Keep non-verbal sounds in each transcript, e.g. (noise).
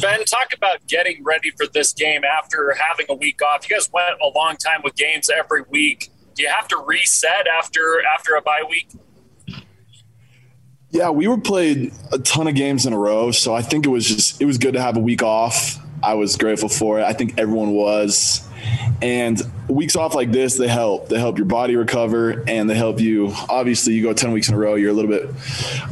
Ben, talk about getting ready for this game after having a week off. You guys went a long time with games every week. Do you have to reset after after a bye week? Yeah, we were played a ton of games in a row, so I think it was just it was good to have a week off. I was grateful for it. I think everyone was. And weeks off like this, they help. They help your body recover and they help you. Obviously, you go 10 weeks in a row, you're a little bit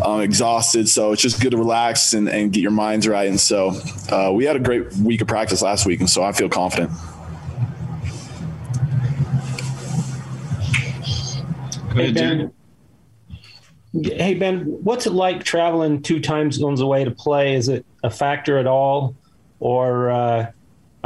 um, exhausted. So it's just good to relax and, and get your minds right. And so uh, we had a great week of practice last week. And so I feel confident. Hey, Ben. Hey, Ben, what's it like traveling two time zones away to play? Is it a factor at all? Or, uh,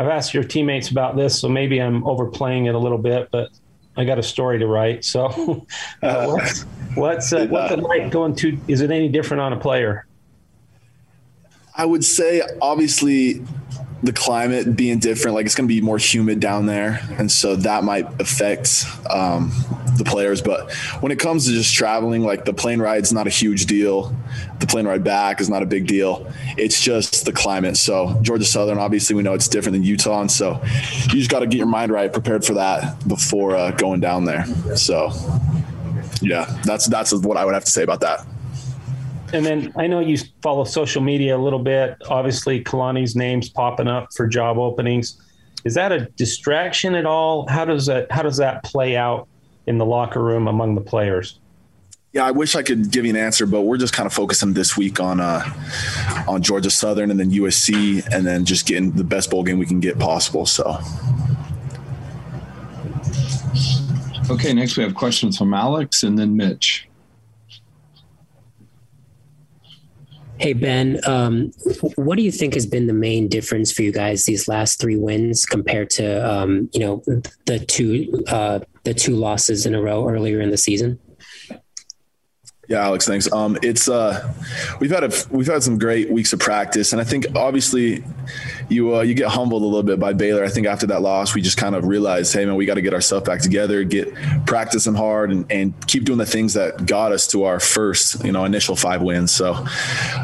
I've asked your teammates about this, so maybe I'm overplaying it a little bit, but I got a story to write. So, (laughs) uh, what's what's, uh, what's it like going to? Is it any different on a player? I would say, obviously, the climate being different, like it's going to be more humid down there, and so that might affect um, the players. But when it comes to just traveling, like the plane ride's not a huge deal. The plane ride back is not a big deal. It's just the climate. So Georgia Southern, obviously, we know it's different than Utah, and so you just got to get your mind right, prepared for that before uh, going down there. So yeah, that's that's what I would have to say about that. And then I know you follow social media a little bit. Obviously, Kalani's name's popping up for job openings. Is that a distraction at all? How does that how does that play out in the locker room among the players? Yeah, I wish I could give you an answer, but we're just kind of focusing this week on uh, on Georgia Southern and then USC, and then just getting the best bowl game we can get possible. So. Okay, next we have questions from Alex and then Mitch. Hey, Ben, um, what do you think has been the main difference for you guys these last three wins compared to, um, you know, the two, uh, the two losses in a row earlier in the season? Yeah, Alex, thanks. Um, it's uh, we've had a we've had some great weeks of practice, and I think obviously you uh, you get humbled a little bit by Baylor. I think after that loss, we just kind of realized, hey man, we got to get ourselves back together, get practicing hard, and, and keep doing the things that got us to our first you know initial five wins. So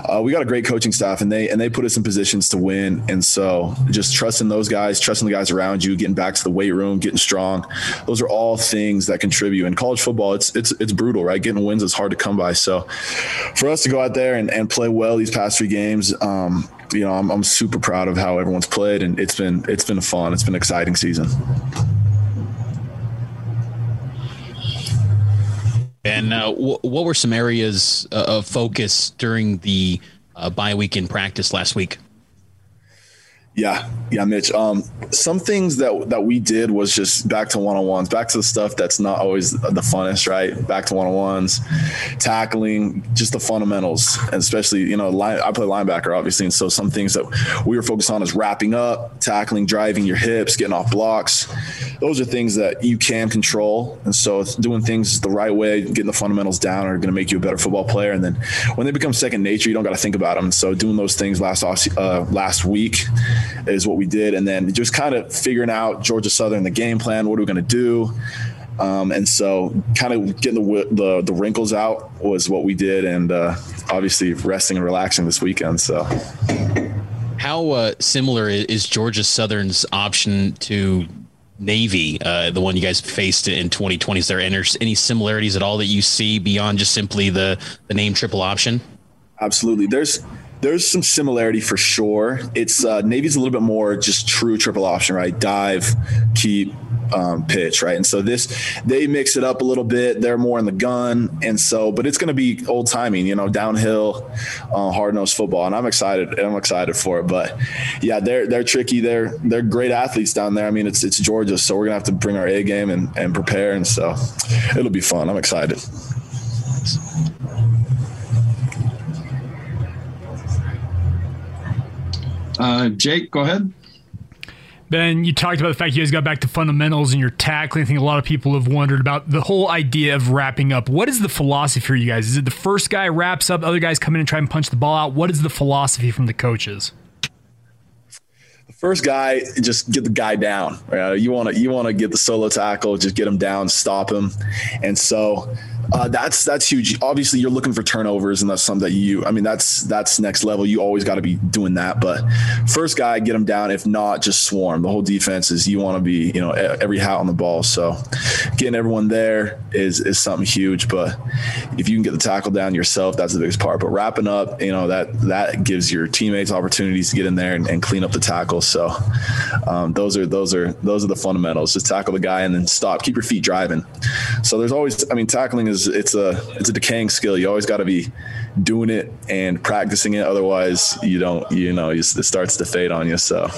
uh, we got a great coaching staff, and they and they put us in positions to win. And so just trusting those guys, trusting the guys around you, getting back to the weight room, getting strong. Those are all things that contribute. In college football, it's it's it's brutal, right? Getting wins is hard to come by. So for us to go out there and, and play well these past three games, um, you know, I'm, I'm super proud of how everyone's played, and it's been it's been fun. It's been an exciting season. And uh, w- what were some areas uh, of focus during the uh, bye week in practice last week? Yeah, yeah, Mitch. Um, some things that that we did was just back to one on ones, back to the stuff that's not always the funnest, right? Back to one on ones, tackling, just the fundamentals, and especially you know, line, I play linebacker obviously, and so some things that we were focused on is wrapping up, tackling, driving your hips, getting off blocks. Those are things that you can control, and so doing things the right way, getting the fundamentals down, are going to make you a better football player. And then when they become second nature, you don't got to think about them. So doing those things last off, uh, last week is what we did. And then just kind of figuring out Georgia Southern, the game plan, what are we going to do? Um, and so kind of getting the, the, the wrinkles out was what we did. And uh, obviously resting and relaxing this weekend. So how uh, similar is Georgia Southern's option to Navy, uh, the one you guys faced in 2020? Is there any similarities at all that you see beyond just simply the, the name triple option? Absolutely. There's there's some similarity for sure. It's uh, Navy's a little bit more just true triple option, right? Dive, keep, um, pitch, right? And so this they mix it up a little bit. They're more in the gun, and so but it's going to be old timing, you know, downhill, uh, hard nosed football, and I'm excited. I'm excited for it. But yeah, they're they're tricky. They're they're great athletes down there. I mean, it's it's Georgia, so we're gonna have to bring our A game and and prepare, and so it'll be fun. I'm excited. Uh, Jake, go ahead. Ben, you talked about the fact you guys got back to fundamentals and your tackling. I think a lot of people have wondered about the whole idea of wrapping up. What is the philosophy for you guys? Is it the first guy wraps up, other guys come in and try and punch the ball out? What is the philosophy from the coaches? The first guy, just get the guy down. Right? You want to you want to get the solo tackle, just get him down, stop him, and so Uh, that's that's huge. Obviously, you're looking for turnovers, and that's something that you. I mean, that's that's next level. You always got to be doing that. But first guy, get them down. If not, just swarm. The whole defense is you want to be, you know, every hat on the ball. So getting everyone there is is something huge. But if you can get the tackle down yourself, that's the biggest part. But wrapping up, you know, that that gives your teammates opportunities to get in there and, and clean up the tackle. So um, those are those are those are the fundamentals. Just tackle the guy and then stop. Keep your feet driving. So there's always. I mean, tackling is it's a it's a decaying skill. You always got to be doing it and practicing it. Otherwise, you don't you know it starts to fade on you. So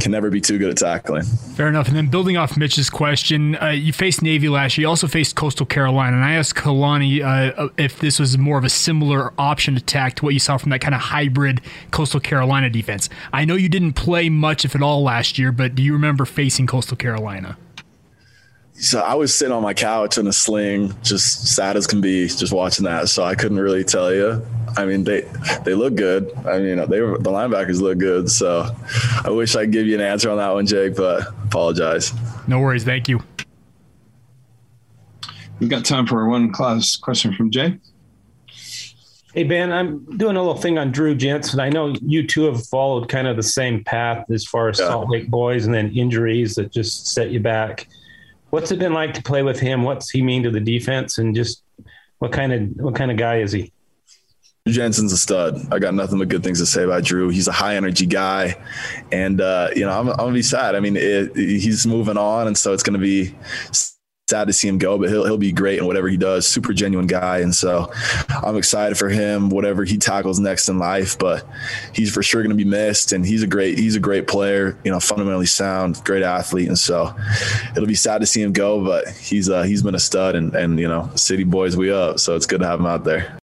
can never be too good at tackling. Fair enough. And then building off Mitch's question, uh, you faced Navy last year. You also faced Coastal Carolina, and I asked Kalani uh, if this was more of a similar option attack to what you saw from that kind of hybrid Coastal Carolina defense. I know you didn't play much, if at all, last year, but do you remember facing Coastal Carolina? So I was sitting on my couch in a sling, just sad as can be, just watching that. So I couldn't really tell you. I mean, they they look good. I mean, they were the linebackers look good. So I wish I could give you an answer on that one, Jake, but apologize. No worries. Thank you. We've got time for one class question from Jay. Hey Ben, I'm doing a little thing on Drew Jensen. I know you two have followed kind of the same path as far as yeah. Salt Lake boys, and then injuries that just set you back. What's it been like to play with him? What's he mean to the defense, and just what kind of what kind of guy is he? Jensen's a stud. I got nothing but good things to say about Drew. He's a high energy guy, and uh, you know I'm, I'm, gonna be sad. I mean, it, he's moving on, and so it's gonna be sad to see him go, but he'll he'll be great in whatever he does. Super genuine guy, and so I'm excited for him. Whatever he tackles next in life, but he's for sure going to be missed. And he's a great he's a great player. You know, fundamentally sound, great athlete, and so it'll be sad to see him go. But he's uh, he's been a stud, and and you know, city boys we up. So it's good to have him out there.